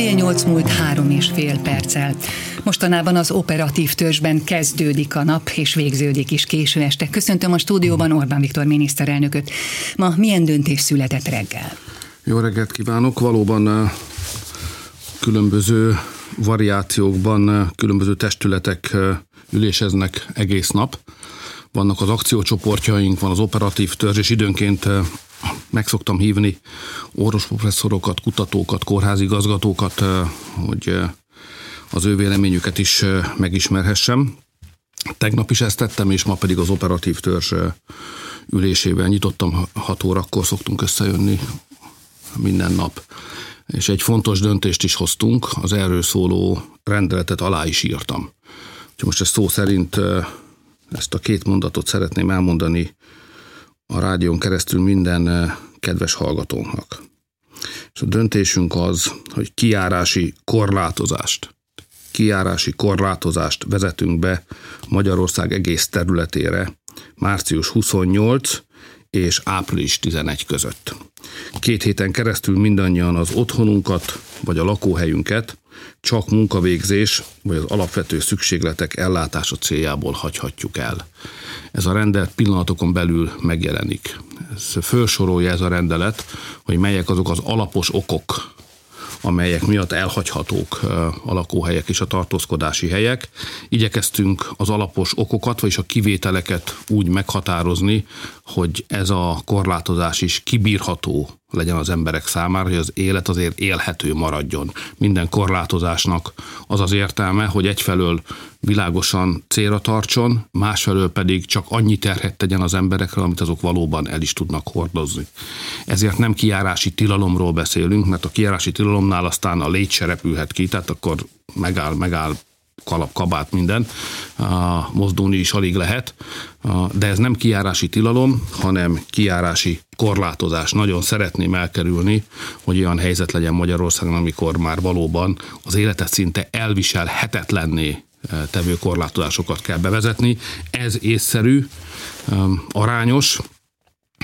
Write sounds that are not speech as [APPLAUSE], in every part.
Fél nyolc múlt három és fél perccel. Mostanában az operatív törzsben kezdődik a nap, és végződik is késő este. Köszöntöm a stúdióban Orbán Viktor miniszterelnököt. Ma milyen döntés született reggel? Jó reggelt kívánok! Valóban különböző variációkban különböző testületek üléseznek egész nap. Vannak az akciócsoportjaink, van az operatív törzs, és időnként meg szoktam hívni orvosprofesszorokat, kutatókat, kórházigazgatókat, hogy az ő véleményüket is megismerhessem. Tegnap is ezt tettem, és ma pedig az operatív törzs ülésével nyitottam, 6 órakor szoktunk összejönni minden nap. És egy fontos döntést is hoztunk, az erről szóló rendeletet alá is írtam. Úgyhogy most ezt szó szerint ezt a két mondatot szeretném elmondani a rádión keresztül minden kedves hallgatónak. És a döntésünk az, hogy kiárási korlátozást, kiárási korlátozást vezetünk be Magyarország egész területére március 28 és április 11 között. Két héten keresztül mindannyian az otthonunkat vagy a lakóhelyünket csak munkavégzés vagy az alapvető szükségletek ellátása céljából hagyhatjuk el. Ez a rendelet pillanatokon belül megjelenik. Ez felsorolja ez a rendelet, hogy melyek azok az alapos okok, amelyek miatt elhagyhatók a lakóhelyek és a tartózkodási helyek. Igyekeztünk az alapos okokat, vagyis a kivételeket úgy meghatározni, hogy ez a korlátozás is kibírható legyen az emberek számára, hogy az élet azért élhető maradjon. Minden korlátozásnak az az értelme, hogy egyfelől világosan célra tartson, másfelől pedig csak annyi terhet tegyen az emberekre, amit azok valóban el is tudnak hordozni. Ezért nem kiárási tilalomról beszélünk, mert a kiárási tilalomnál aztán a légy se repülhet ki, tehát akkor megáll, megáll kalap, kabát, minden, mozdulni is alig lehet, de ez nem kiárási tilalom, hanem kiárási korlátozás. Nagyon szeretném elkerülni, hogy olyan helyzet legyen Magyarországon, amikor már valóban az életet szinte elviselhetetlenné tevő korlátozásokat kell bevezetni. Ez észszerű, arányos,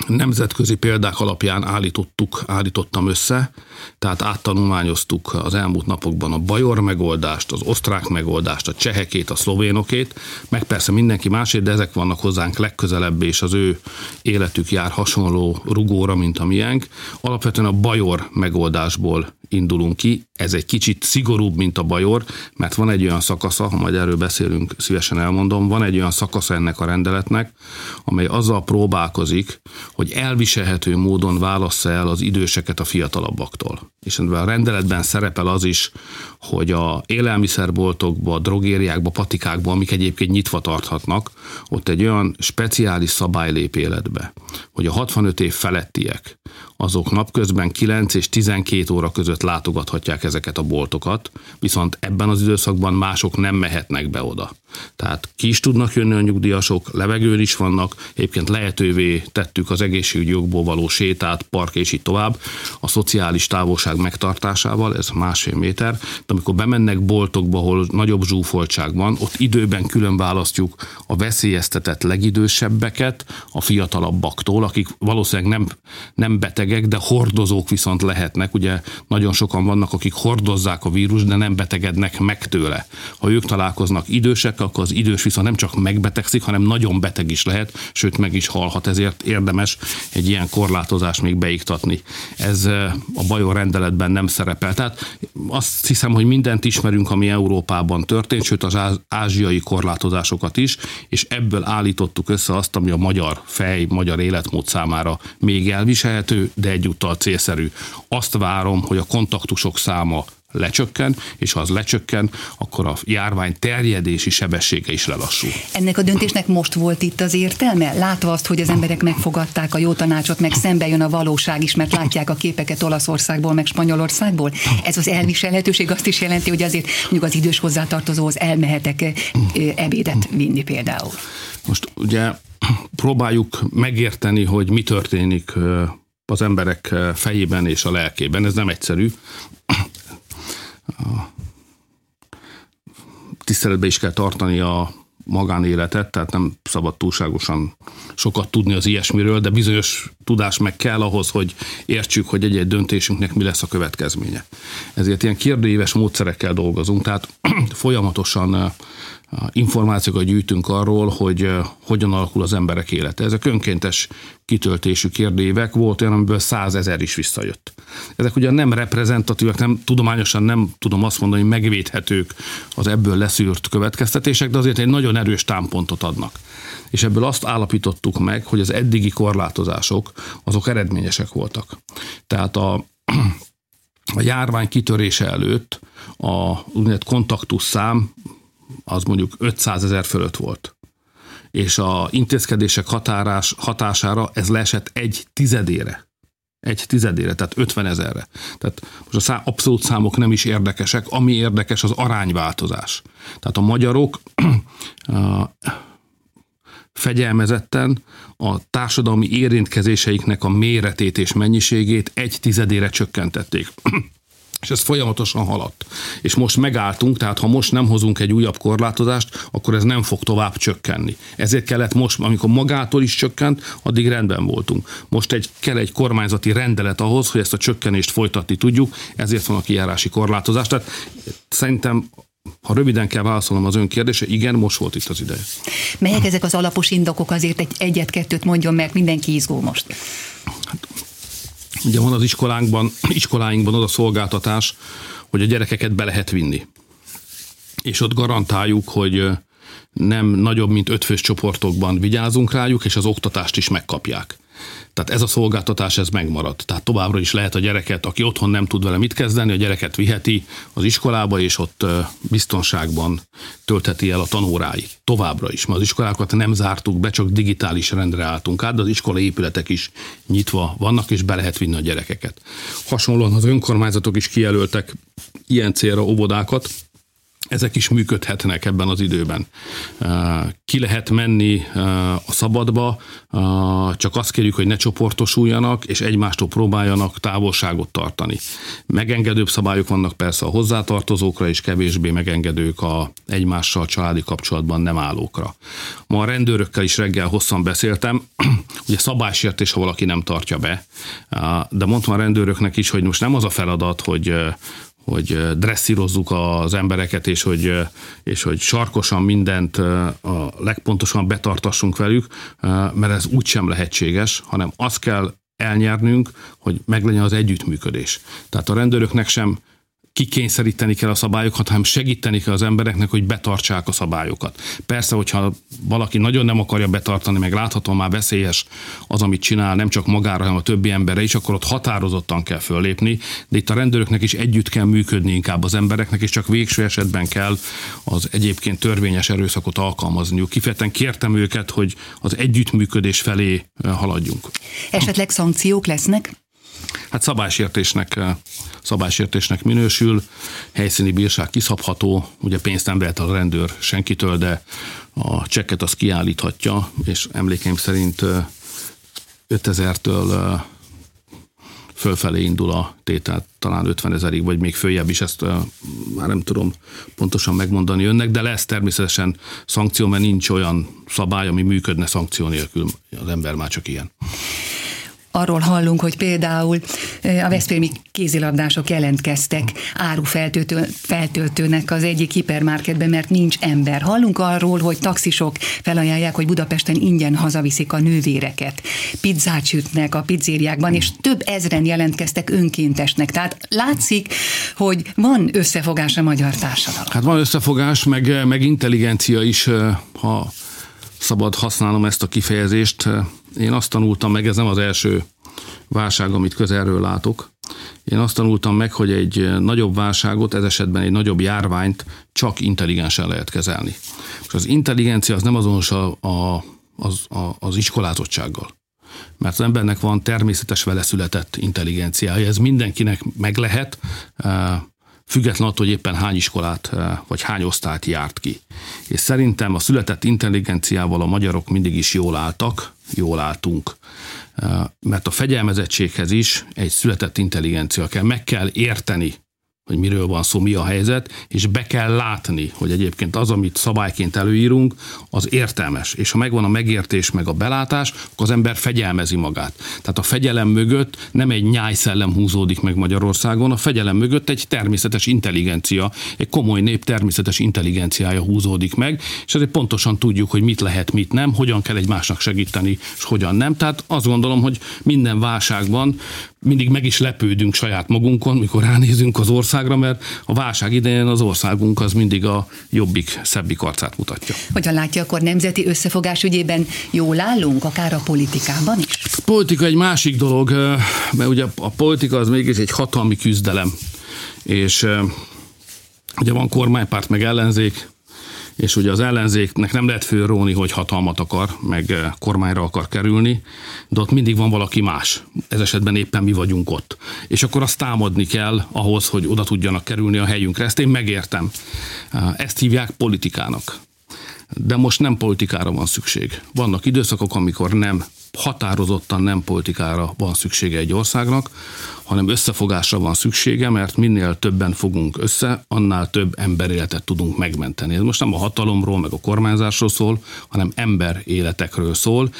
nemzetközi példák alapján állítottuk, állítottam össze, tehát áttanulmányoztuk az elmúlt napokban a bajor megoldást, az osztrák megoldást, a csehekét, a szlovénokét, meg persze mindenki másét, de ezek vannak hozzánk legközelebb, és az ő életük jár hasonló rugóra, mint a miénk. Alapvetően a bajor megoldásból indulunk ki. Ez egy kicsit szigorúbb, mint a bajor, mert van egy olyan szakasza, ha majd erről beszélünk, szívesen elmondom, van egy olyan szakasza ennek a rendeletnek, amely azzal próbálkozik, hogy elviselhető módon válassza el az időseket a fiatalabbaktól. És a rendeletben szerepel az is, hogy a élelmiszerboltokba, drogériákba, patikákba, amik egyébként nyitva tarthatnak, ott egy olyan speciális szabály lép életbe, hogy a 65 év felettiek, azok napközben 9 és 12 óra között látogathatják ezeket a boltokat, viszont ebben az időszakban mások nem mehetnek be oda. Tehát ki is tudnak jönni a nyugdíjasok, levegőn is vannak, egyébként lehetővé tettük az egészségügyi jogból való sétát, park és így tovább, a szociális távolság megtartásával, ez másfél méter, de amikor bemennek boltokba, ahol nagyobb zsúfoltság van, ott időben külön választjuk a veszélyeztetett legidősebbeket a fiatalabbaktól, akik valószínűleg nem, nem betegek, de hordozók viszont lehetnek. Ugye nagyon sokan vannak, akik hordozzák a vírus, de nem betegednek meg tőle. Ha ők találkoznak idősek, akkor az idős viszont nem csak megbetegszik, hanem nagyon beteg is lehet, sőt meg is halhat. Ezért érdemes egy ilyen korlátozást még beiktatni. Ez a bajor rendeletben nem szerepel. Tehát azt hiszem, hogy mindent ismerünk, ami Európában történt, sőt az ázsiai korlátozásokat is, és ebből állítottuk össze azt, ami a magyar fej, magyar életmód számára még elviselhető, de egyúttal célszerű. Azt várom, hogy a kontaktusok száma lecsökken, és ha az lecsökken, akkor a járvány terjedési sebessége is lelassul. Ennek a döntésnek most volt itt az értelme? Látva azt, hogy az emberek megfogadták a jó tanácsot, meg szembe jön a valóság is, mert látják a képeket Olaszországból, meg Spanyolországból. Ez az elviselhetőség azt is jelenti, hogy azért mondjuk az idős hozzátartozóhoz elmehetek ebédet vinni például. Most ugye próbáljuk megérteni, hogy mi történik az emberek fejében és a lelkében. Ez nem egyszerű tiszteletbe is kell tartani a, magánéletet, tehát nem szabad túlságosan sokat tudni az ilyesmiről, de bizonyos tudás meg kell ahhoz, hogy értsük, hogy egy-egy döntésünknek mi lesz a következménye. Ezért ilyen kérdőíves módszerekkel dolgozunk, tehát [CLEARS THROAT] folyamatosan információkat gyűjtünk arról, hogy hogyan alakul az emberek élete. Ezek önkéntes kitöltésű kérdévek, volt olyan, amiből százezer is visszajött. Ezek ugye nem reprezentatívak, nem tudományosan nem tudom azt mondani, hogy megvédhetők az ebből leszűrt következtetések, de azért egy nagyon erős támpontot adnak. És ebből azt állapítottuk meg, hogy az eddigi korlátozások azok eredményesek voltak. Tehát a, [CLEARS THROAT] a járvány kitörése előtt a úgynevezett kontaktusszám az mondjuk 500 ezer fölött volt. És a intézkedések határás, hatására ez leesett egy tizedére. Egy tizedére, tehát 50 ezerre. Tehát most a szám, abszolút számok nem is érdekesek, ami érdekes az arányváltozás. Tehát a magyarok [CLEARS THROAT] fegyelmezetten a társadalmi érintkezéseiknek a méretét és mennyiségét egy tizedére csökkentették [CLEARS THROAT] és ez folyamatosan haladt. És most megálltunk, tehát ha most nem hozunk egy újabb korlátozást, akkor ez nem fog tovább csökkenni. Ezért kellett most, amikor magától is csökkent, addig rendben voltunk. Most egy, kell egy kormányzati rendelet ahhoz, hogy ezt a csökkenést folytatni tudjuk, ezért van a kijárási korlátozás. Tehát szerintem ha röviden kell válaszolnom az ön kérdése, igen, most volt itt az ideje. Melyek ezek az alapos indokok azért egy egyet-kettőt mondjon, mert mindenki izgul most. Hát, Ugye van az iskolánkban, iskoláinkban az a szolgáltatás, hogy a gyerekeket be lehet vinni. És ott garantáljuk, hogy nem nagyobb, mint ötfős csoportokban vigyázunk rájuk, és az oktatást is megkapják. Tehát ez a szolgáltatás, ez megmarad. Tehát továbbra is lehet a gyereket, aki otthon nem tud vele mit kezdeni, a gyereket viheti az iskolába, és ott biztonságban töltheti el a tanóráit. Továbbra is, mert az iskolákat nem zártuk be, csak digitális rendre álltunk át, de az iskolai épületek is nyitva vannak, és be lehet vinni a gyerekeket. Hasonlóan az önkormányzatok is kijelöltek ilyen célra óvodákat, ezek is működhetnek ebben az időben. Ki lehet menni a szabadba, csak azt kérjük, hogy ne csoportosuljanak, és egymástól próbáljanak távolságot tartani. Megengedőbb szabályok vannak persze a hozzátartozókra, és kevésbé megengedők a egymással családi kapcsolatban nem állókra. Ma a rendőrökkel is reggel hosszan beszéltem, [CLEARS THROAT] ugye szabálysértés, ha valaki nem tartja be, de mondtam a rendőröknek is, hogy most nem az a feladat, hogy hogy dresszírozzuk az embereket, és hogy, és hogy sarkosan mindent a legpontosan betartassunk velük, mert ez úgysem lehetséges, hanem azt kell elnyernünk, hogy meglegyen az együttműködés. Tehát a rendőröknek sem kikényszeríteni kell a szabályokat, hanem segíteni kell az embereknek, hogy betartsák a szabályokat. Persze, hogyha valaki nagyon nem akarja betartani, meg láthatóan már veszélyes az, amit csinál, nem csak magára, hanem a többi emberre is, akkor ott határozottan kell föllépni, de itt a rendőröknek is együtt kell működni inkább az embereknek, és csak végső esetben kell az egyébként törvényes erőszakot alkalmazniuk. Kifejezetten kértem őket, hogy az együttműködés felé eh, haladjunk. Esetleg szankciók lesznek? Hát szabálysértésnek, eh, szabálysértésnek minősül, helyszíni bírság kiszabható, ugye pénzt nem vehet a rendőr senkitől, de a csekket az kiállíthatja, és emlékeim szerint 5000-től eh, eh, fölfelé indul a tétel, talán 50 ezerig, vagy még följebb is, ezt már nem tudom pontosan megmondani önnek, de lesz természetesen szankció, mert nincs olyan szabály, ami működne szankció nélkül, az ember már csak ilyen arról hallunk, hogy például a Veszprémi kézilabdások jelentkeztek árufeltöltő, feltöltőnek az egyik hipermarketben, mert nincs ember. Hallunk arról, hogy taxisok felajánlják, hogy Budapesten ingyen hazaviszik a nővéreket. Pizzát sütnek a pizzériákban, és több ezren jelentkeztek önkéntesnek. Tehát látszik, hogy van összefogás a magyar társadalom. Hát van összefogás, meg, meg intelligencia is, ha szabad használnom ezt a kifejezést. Én azt tanultam meg, ez nem az első válság, amit közelről látok. Én azt tanultam meg, hogy egy nagyobb válságot, ez esetben egy nagyobb járványt csak intelligensen lehet kezelni. És az intelligencia az nem azonos a, a, az, a, az iskolázottsággal. Mert az embernek van természetes vele született intelligenciája, ez mindenkinek meg lehet, független attól, hogy éppen hány iskolát vagy hány osztályt járt ki. És szerintem a született intelligenciával a magyarok mindig is jól álltak, jól álltunk. Mert a fegyelmezettséghez is egy született intelligencia kell. Meg kell érteni hogy miről van szó, mi a helyzet, és be kell látni, hogy egyébként az, amit szabályként előírunk, az értelmes. És ha megvan a megértés, meg a belátás, akkor az ember fegyelmezi magát. Tehát a fegyelem mögött nem egy nyájszellem húzódik meg Magyarországon, a fegyelem mögött egy természetes intelligencia, egy komoly nép természetes intelligenciája húzódik meg, és ezért pontosan tudjuk, hogy mit lehet, mit nem, hogyan kell egymásnak segíteni, és hogyan nem. Tehát azt gondolom, hogy minden válságban mindig meg is lepődünk saját magunkon, mikor ránézünk az országra, mert a válság idején az országunk az mindig a jobbik, szebbik arcát mutatja. Hogyan látja, akkor nemzeti összefogás ügyében jól állunk, akár a politikában is? A politika egy másik dolog, mert ugye a politika az mégis egy hatalmi küzdelem, és ugye van kormánypárt meg ellenzék, és ugye az ellenzéknek nem lehet fölróni, hogy hatalmat akar, meg eh, kormányra akar kerülni, de ott mindig van valaki más. Ez esetben éppen mi vagyunk ott. És akkor azt támadni kell ahhoz, hogy oda tudjanak kerülni a helyünkre. Ezt én megértem. Eh, ezt hívják politikának. De most nem politikára van szükség. Vannak időszakok, amikor nem határozottan nem politikára van szüksége egy országnak, hanem összefogásra van szüksége, mert minél többen fogunk össze, annál több emberéletet tudunk megmenteni. Ez most nem a hatalomról, meg a kormányzásról szól, hanem ember életekről szól,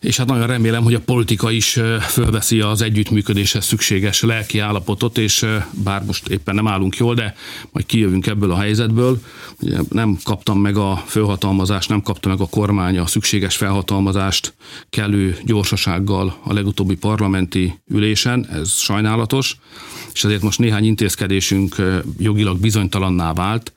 és hát nagyon remélem, hogy a politika is fölveszi az együttműködéshez szükséges lelki állapotot, és bár most éppen nem állunk jól, de majd kijövünk ebből a helyzetből. Ugye nem kaptam meg a fölhatalmazást, nem kapta meg a kormány a szükséges felhatalmazást kellő gyorsasággal a legutóbbi parlamenti ülésen, ez sajnálatos, és ezért most néhány intézkedésünk jogilag bizonytalanná vált,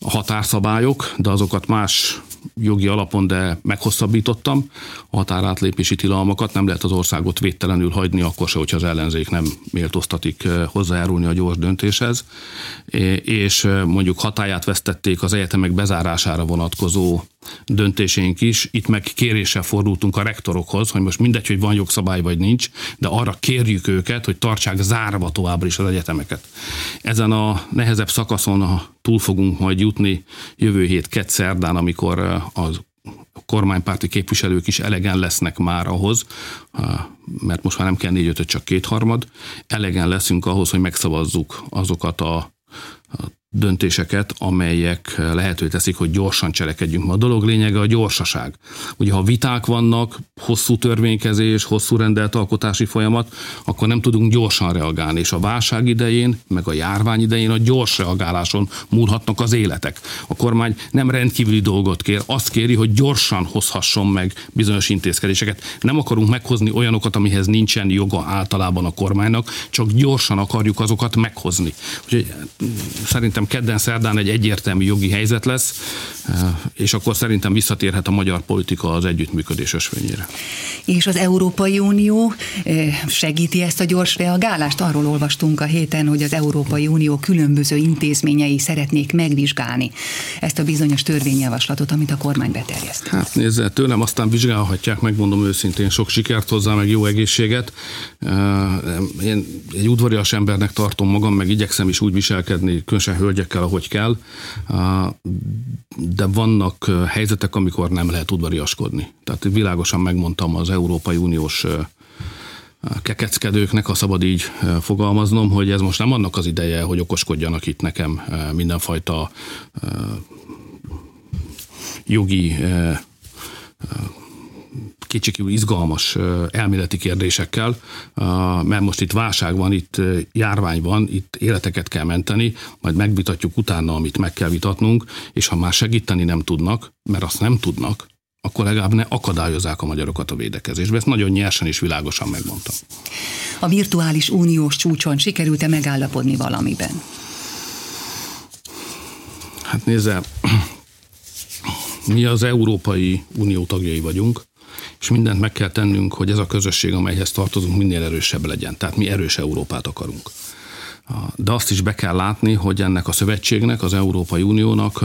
a határszabályok, de azokat más jogi alapon, de meghosszabbítottam a határátlépési tilalmakat. Nem lehet az országot védtelenül hagyni, akkor se, hogyha az ellenzék nem méltóztatik eh, hozzájárulni a gyors döntéshez. És eh, mondjuk hatáját vesztették az egyetemek bezárására vonatkozó döntésénk is. Itt meg kéréssel fordultunk a rektorokhoz, hogy most mindegy, hogy van jogszabály vagy nincs, de arra kérjük őket, hogy tartsák zárva továbbra is az egyetemeket. Ezen a nehezebb szakaszon túl fogunk majd jutni jövő hét kett szerdán, amikor az kormánypárti képviselők is elegen lesznek már ahhoz, mert most már nem kell négy csak kétharmad, elegen leszünk ahhoz, hogy megszavazzuk azokat a döntéseket, amelyek lehetővé teszik, hogy gyorsan cselekedjünk. A dolog lényege a gyorsaság. Ugye ha viták vannak, hosszú törvénykezés, hosszú rendelt alkotási folyamat, akkor nem tudunk gyorsan reagálni, és a válság idején, meg a járvány idején a gyors reagáláson múlhatnak az életek. A kormány nem rendkívüli dolgot kér, azt kéri, hogy gyorsan hozhasson meg bizonyos intézkedéseket. Nem akarunk meghozni olyanokat, amihez nincsen joga általában a kormánynak, csak gyorsan akarjuk azokat meghozni. Úgyhogy szerintem szerintem kedden szerdán egy egyértelmű jogi helyzet lesz, eh, és akkor szerintem visszatérhet a magyar politika az együttműködés ösvényére. És az Európai Unió eh, segíti ezt a gyors reagálást? Arról olvastunk a héten, hogy az Európai Unió különböző intézményei szeretnék megvizsgálni ezt a bizonyos törvényjavaslatot, amit a kormány beterjeszt. Hát nézze, tőlem aztán vizsgálhatják, megmondom őszintén, sok sikert hozzá, meg jó egészséget. Eh, én egy udvarias embernek tartom magam, meg igyekszem is úgy viselkedni, különösen hölgyekkel, ahogy kell, de vannak helyzetek, amikor nem lehet udvariaskodni. Tehát világosan megmondtam az Európai Uniós kekeckedőknek, ha szabad így fogalmaznom, hogy ez most nem annak az ideje, hogy okoskodjanak itt nekem mindenfajta jogi kicsikül izgalmas elméleti kérdésekkel, mert most itt válság van, itt járvány van, itt életeket kell menteni, majd megvitatjuk utána, amit meg kell vitatnunk, és ha már segíteni nem tudnak, mert azt nem tudnak, akkor legalább ne akadályozzák a magyarokat a védekezésbe. Ezt nagyon nyersen és világosan megmondtam. A virtuális uniós csúcson sikerült-e megállapodni valamiben? Hát nézze, mi az Európai Unió tagjai vagyunk, és mindent meg kell tennünk, hogy ez a közösség, amelyhez tartozunk, minél erősebb legyen. Tehát mi erős Európát akarunk. De azt is be kell látni, hogy ennek a szövetségnek, az Európai Uniónak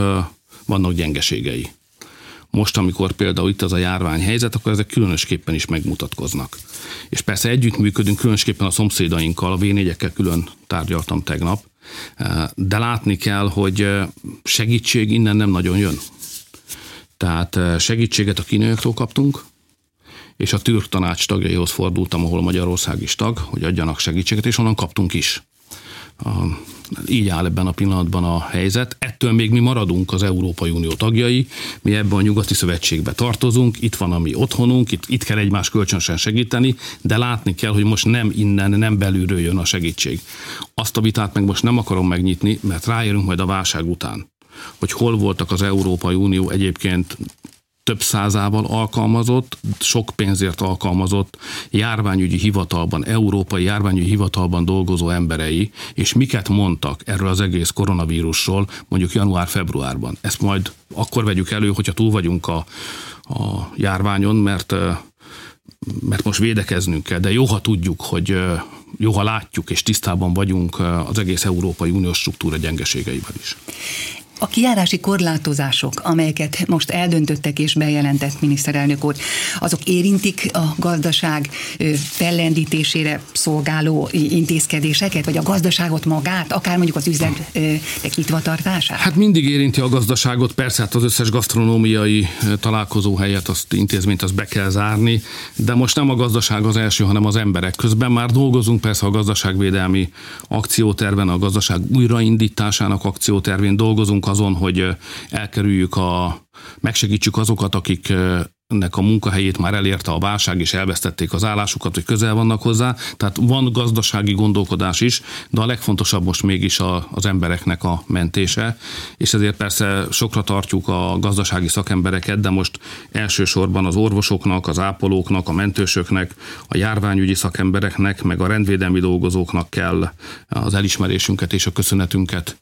vannak gyengeségei. Most, amikor például itt az a járványhelyzet, akkor ezek különösképpen is megmutatkoznak. És persze együttműködünk különösképpen a szomszédainkkal, a v külön tárgyaltam tegnap, de látni kell, hogy segítség innen nem nagyon jön. Tehát segítséget a kínaiaktól kaptunk, és a Türk tanács tagjaihoz fordultam, ahol Magyarország is tag, hogy adjanak segítséget, és onnan kaptunk is. Így áll ebben a pillanatban a helyzet. Ettől még mi maradunk az Európai Unió tagjai, mi ebben a nyugati szövetségbe tartozunk, itt van a mi otthonunk, itt, itt kell egymás kölcsönösen segíteni, de látni kell, hogy most nem innen, nem belülről jön a segítség. Azt a vitát meg most nem akarom megnyitni, mert ráérünk majd a válság után hogy hol voltak az Európai Unió egyébként több százával alkalmazott, sok pénzért alkalmazott járványügyi hivatalban, európai járványügyi hivatalban dolgozó emberei, és miket mondtak erről az egész koronavírusról mondjuk január-februárban. Ezt majd akkor vegyük elő, hogyha túl vagyunk a, a járványon, mert mert most védekeznünk kell, de jó, ha tudjuk, hogy jó, ha látjuk és tisztában vagyunk az egész Európai Uniós struktúra gyengeségeivel is. A kiárási korlátozások, amelyeket most eldöntöttek és bejelentett miniszterelnök úr, azok érintik a gazdaság fellendítésére szolgáló intézkedéseket, vagy a gazdaságot magát, akár mondjuk az üzletek nyitva tartását? Hát mindig érinti a gazdaságot, persze hát az összes gasztronómiai találkozóhelyet, azt intézményt azt be kell zárni, de most nem a gazdaság az első, hanem az emberek. Közben már dolgozunk persze a gazdaságvédelmi akcióterven, a gazdaság újraindításának akciótervén dolgozunk azon, hogy elkerüljük a, megsegítsük azokat, akik nek a munkahelyét már elérte a válság, és elvesztették az állásukat, hogy közel vannak hozzá. Tehát van gazdasági gondolkodás is, de a legfontosabb most mégis a, az embereknek a mentése, és ezért persze sokra tartjuk a gazdasági szakembereket, de most elsősorban az orvosoknak, az ápolóknak, a mentősöknek, a járványügyi szakembereknek, meg a rendvédelmi dolgozóknak kell az elismerésünket és a köszönetünket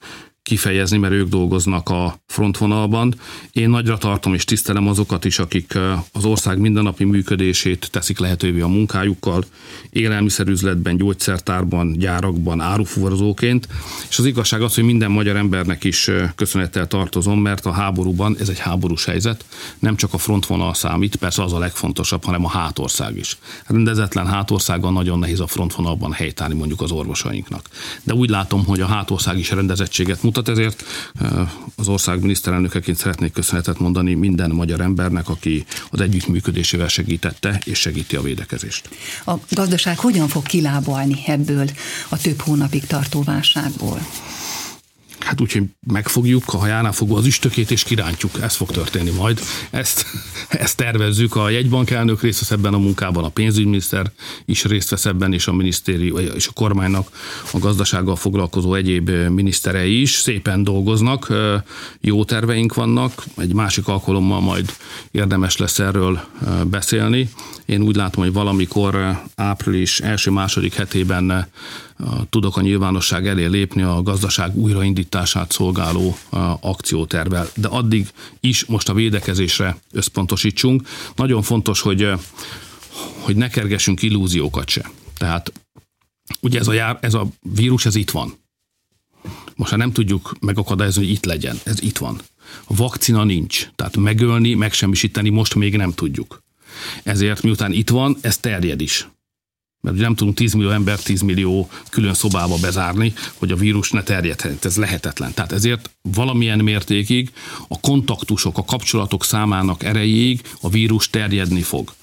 kifejezni, mert ők dolgoznak a frontvonalban. Én nagyra tartom és tisztelem azokat is, akik az ország mindennapi működését teszik lehetővé a munkájukkal, élelmiszerüzletben, gyógyszertárban, gyárakban, árufuvarozóként, és az igazság az, hogy minden magyar embernek is köszönettel tartozom, mert a háborúban ez egy háborús helyzet, nem csak a frontvonal számít, persze az a legfontosabb, hanem a hátország is. Rendezetlen hátországgal nagyon nehéz a frontvonalban helytállni mondjuk az orvosainknak. De úgy látom, hogy a hátország is rendezettséget mutat, mutat, ezért az ország miniszterelnökeként szeretnék köszönetet mondani minden magyar embernek, aki az együttműködésével segítette és segíti a védekezést. A gazdaság hogyan fog kilábalni ebből a több hónapig tartó válságból? Hát úgyhogy megfogjuk a hajánál fogva az üstökét, és kirántjuk. Ez fog történni majd. Ezt, [LAUGHS] ezt tervezzük. A jegybank elnök részt vesz ebben a munkában, a pénzügyminiszter is részt vesz ebben, és a minisztérium és a kormánynak a gazdasággal foglalkozó egyéb miniszterei is szépen dolgoznak. Jó terveink vannak. Egy másik alkalommal majd érdemes lesz erről beszélni. Én úgy látom, hogy valamikor április első-második hetében tudok a nyilvánosság elé lépni a gazdaság újraindítását szolgáló akciótervel. De addig is most a védekezésre összpontosítsunk. Nagyon fontos, hogy, hogy ne kergessünk illúziókat se. Tehát ugye ez a, jár, ez a vírus, ez itt van. Most már nem tudjuk megakadályozni, hogy itt legyen. Ez itt van. A vakcina nincs. Tehát megölni, megsemmisíteni most még nem tudjuk. Ezért miután itt van, ez terjed is mert nem tudunk 10 millió ember 10 millió külön szobába bezárni, hogy a vírus ne terjedhet. Ez lehetetlen. Tehát ezért valamilyen mértékig a kontaktusok, a kapcsolatok számának erejéig a vírus terjedni fog.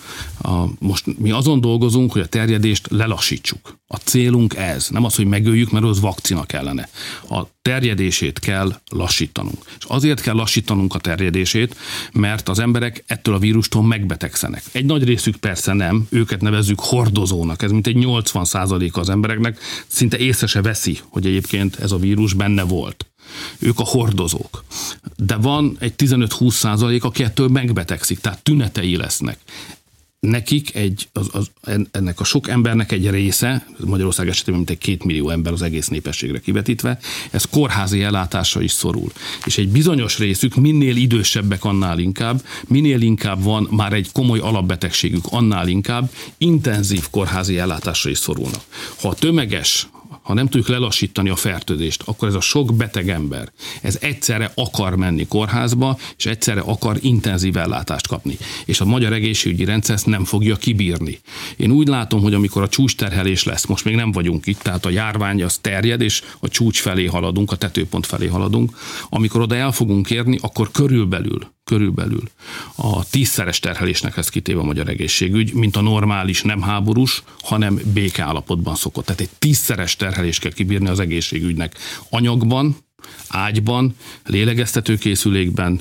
Most mi azon dolgozunk, hogy a terjedést lelassítsuk. A célunk ez, nem az, hogy megöljük, mert az vakcina kellene. A terjedését kell lassítanunk. És azért kell lassítanunk a terjedését, mert az emberek ettől a vírustól megbetegszenek. Egy nagy részük persze nem, őket nevezzük hordozónak, ez mint egy 80% az embereknek szinte észre se veszi, hogy egyébként ez a vírus benne volt ők a hordozók. De van egy 15-20 százalék, aki ettől megbetegszik, tehát tünetei lesznek nekik egy, az, az, ennek a sok embernek egy része, Magyarország esetében mint egy két millió ember az egész népességre kivetítve, ez kórházi ellátásra is szorul. És egy bizonyos részük, minél idősebbek, annál inkább, minél inkább van már egy komoly alapbetegségük, annál inkább intenzív kórházi ellátásra is szorulnak. Ha a tömeges ha nem tudjuk lelassítani a fertőzést, akkor ez a sok beteg ember, ez egyszerre akar menni kórházba, és egyszerre akar intenzív ellátást kapni. És a magyar egészségügyi rendszer ezt nem fogja kibírni. Én úgy látom, hogy amikor a csúcsterhelés lesz, most még nem vagyunk itt, tehát a járvány az terjed, és a csúcs felé haladunk, a tetőpont felé haladunk, amikor oda el fogunk érni, akkor körülbelül körülbelül a tízszeres terhelésnek lesz kitéve a magyar egészségügy, mint a normális, nem háborús, hanem békeállapotban szokott. Tehát egy tízszeres terhelést kell kibírni az egészségügynek anyagban, ágyban, lélegeztetőkészülékben,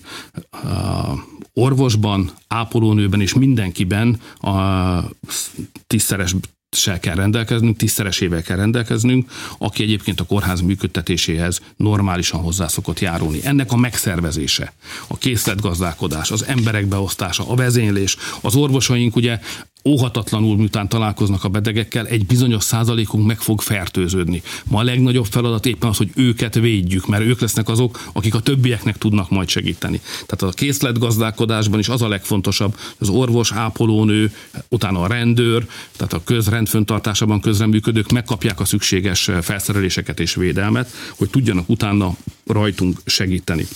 orvosban, ápolónőben és mindenkiben a tízszeres se kell rendelkeznünk, tízszeresével kell rendelkeznünk, aki egyébként a kórház működtetéséhez normálisan hozzá szokott járulni. Ennek a megszervezése, a készletgazdálkodás, az emberek beosztása, a vezénylés, az orvosaink ugye óhatatlanul, miután találkoznak a betegekkel, egy bizonyos százalékunk meg fog fertőződni. Ma a legnagyobb feladat éppen az, hogy őket védjük, mert ők lesznek azok, akik a többieknek tudnak majd segíteni. Tehát a készletgazdálkodásban is az a legfontosabb, az orvos, ápolónő, utána a rendőr, tehát a közrendföntartásában közreműködők megkapják a szükséges felszereléseket és védelmet, hogy tudjanak utána rajtunk segíteni.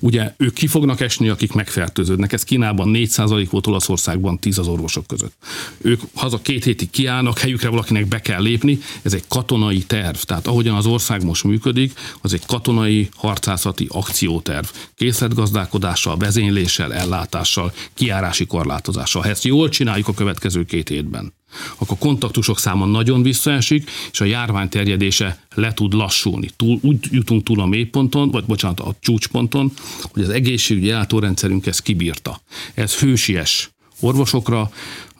Ugye ők ki fognak esni, akik megfertőződnek. Ez Kínában 4% volt, Olaszországban 10 az orvosok között. Ők haza két hétig kiállnak, helyükre valakinek be kell lépni. Ez egy katonai terv. Tehát ahogyan az ország most működik, az egy katonai harcászati akcióterv. Készletgazdálkodással, vezényléssel, ellátással, kiárási korlátozással. Ha ezt jól csináljuk a következő két hétben, akkor a kontaktusok száma nagyon visszaesik, és a járvány terjedése le tud lassulni. Túl, úgy jutunk túl a mélyponton, vagy bocsánat, a csúcsponton, hogy az egészségügyi ellátórendszerünk ezt kibírta. Ez hősies orvosokra,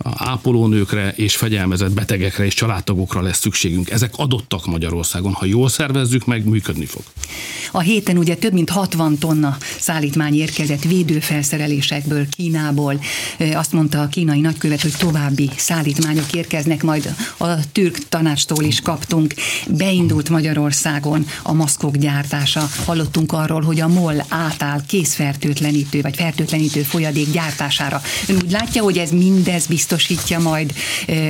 ápolónőkre és fegyelmezett betegekre és családtagokra lesz szükségünk. Ezek adottak Magyarországon. Ha jól szervezzük meg, működni fog. A héten ugye több mint 60 tonna szállítmány érkezett védőfelszerelésekből, Kínából. Azt mondta a kínai nagykövet, hogy további szállítmányok érkeznek, majd a türk tanácstól is kaptunk. Beindult Magyarországon a maszkok gyártása. Hallottunk arról, hogy a MOL átáll készfertőtlenítő vagy fertőtlenítő folyadék gyártására. Ön úgy látja, hogy ez mindez biztos biztosítja majd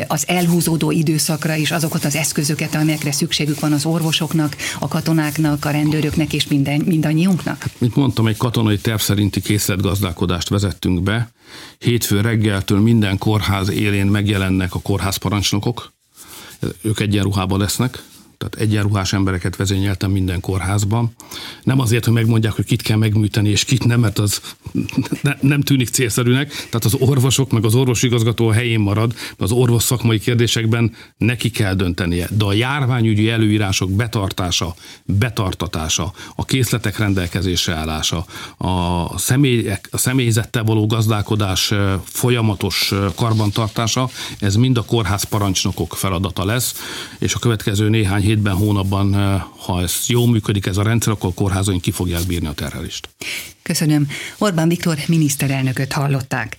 az elhúzódó időszakra is azokat az eszközöket, amelyekre szükségük van az orvosoknak, a katonáknak, a rendőröknek és minden, mindannyiunknak? Mint mondtam, egy katonai terv szerinti készletgazdálkodást vezettünk be. Hétfő reggeltől minden kórház élén megjelennek a kórházparancsnokok. Ők egyenruhában lesznek, tehát egyenruhás embereket vezényeltem minden kórházban. Nem azért, hogy megmondják, hogy kit kell megműteni, és kit nem, mert az ne, nem tűnik célszerűnek. Tehát az orvosok, meg az orvosigazgató a helyén marad, az orvos szakmai kérdésekben neki kell döntenie. De a járványügyi előírások betartása, betartatása, a készletek rendelkezésre állása, a, személyek, a személyzettel való gazdálkodás folyamatos karbantartása, ez mind a kórház parancsnokok feladata lesz, és a következő néhány hétben, hónapban, ha ez jól működik ez a rendszer, akkor a kórházaink ki fogják bírni a terhelést. Köszönöm. Orbán Viktor miniszterelnököt hallották.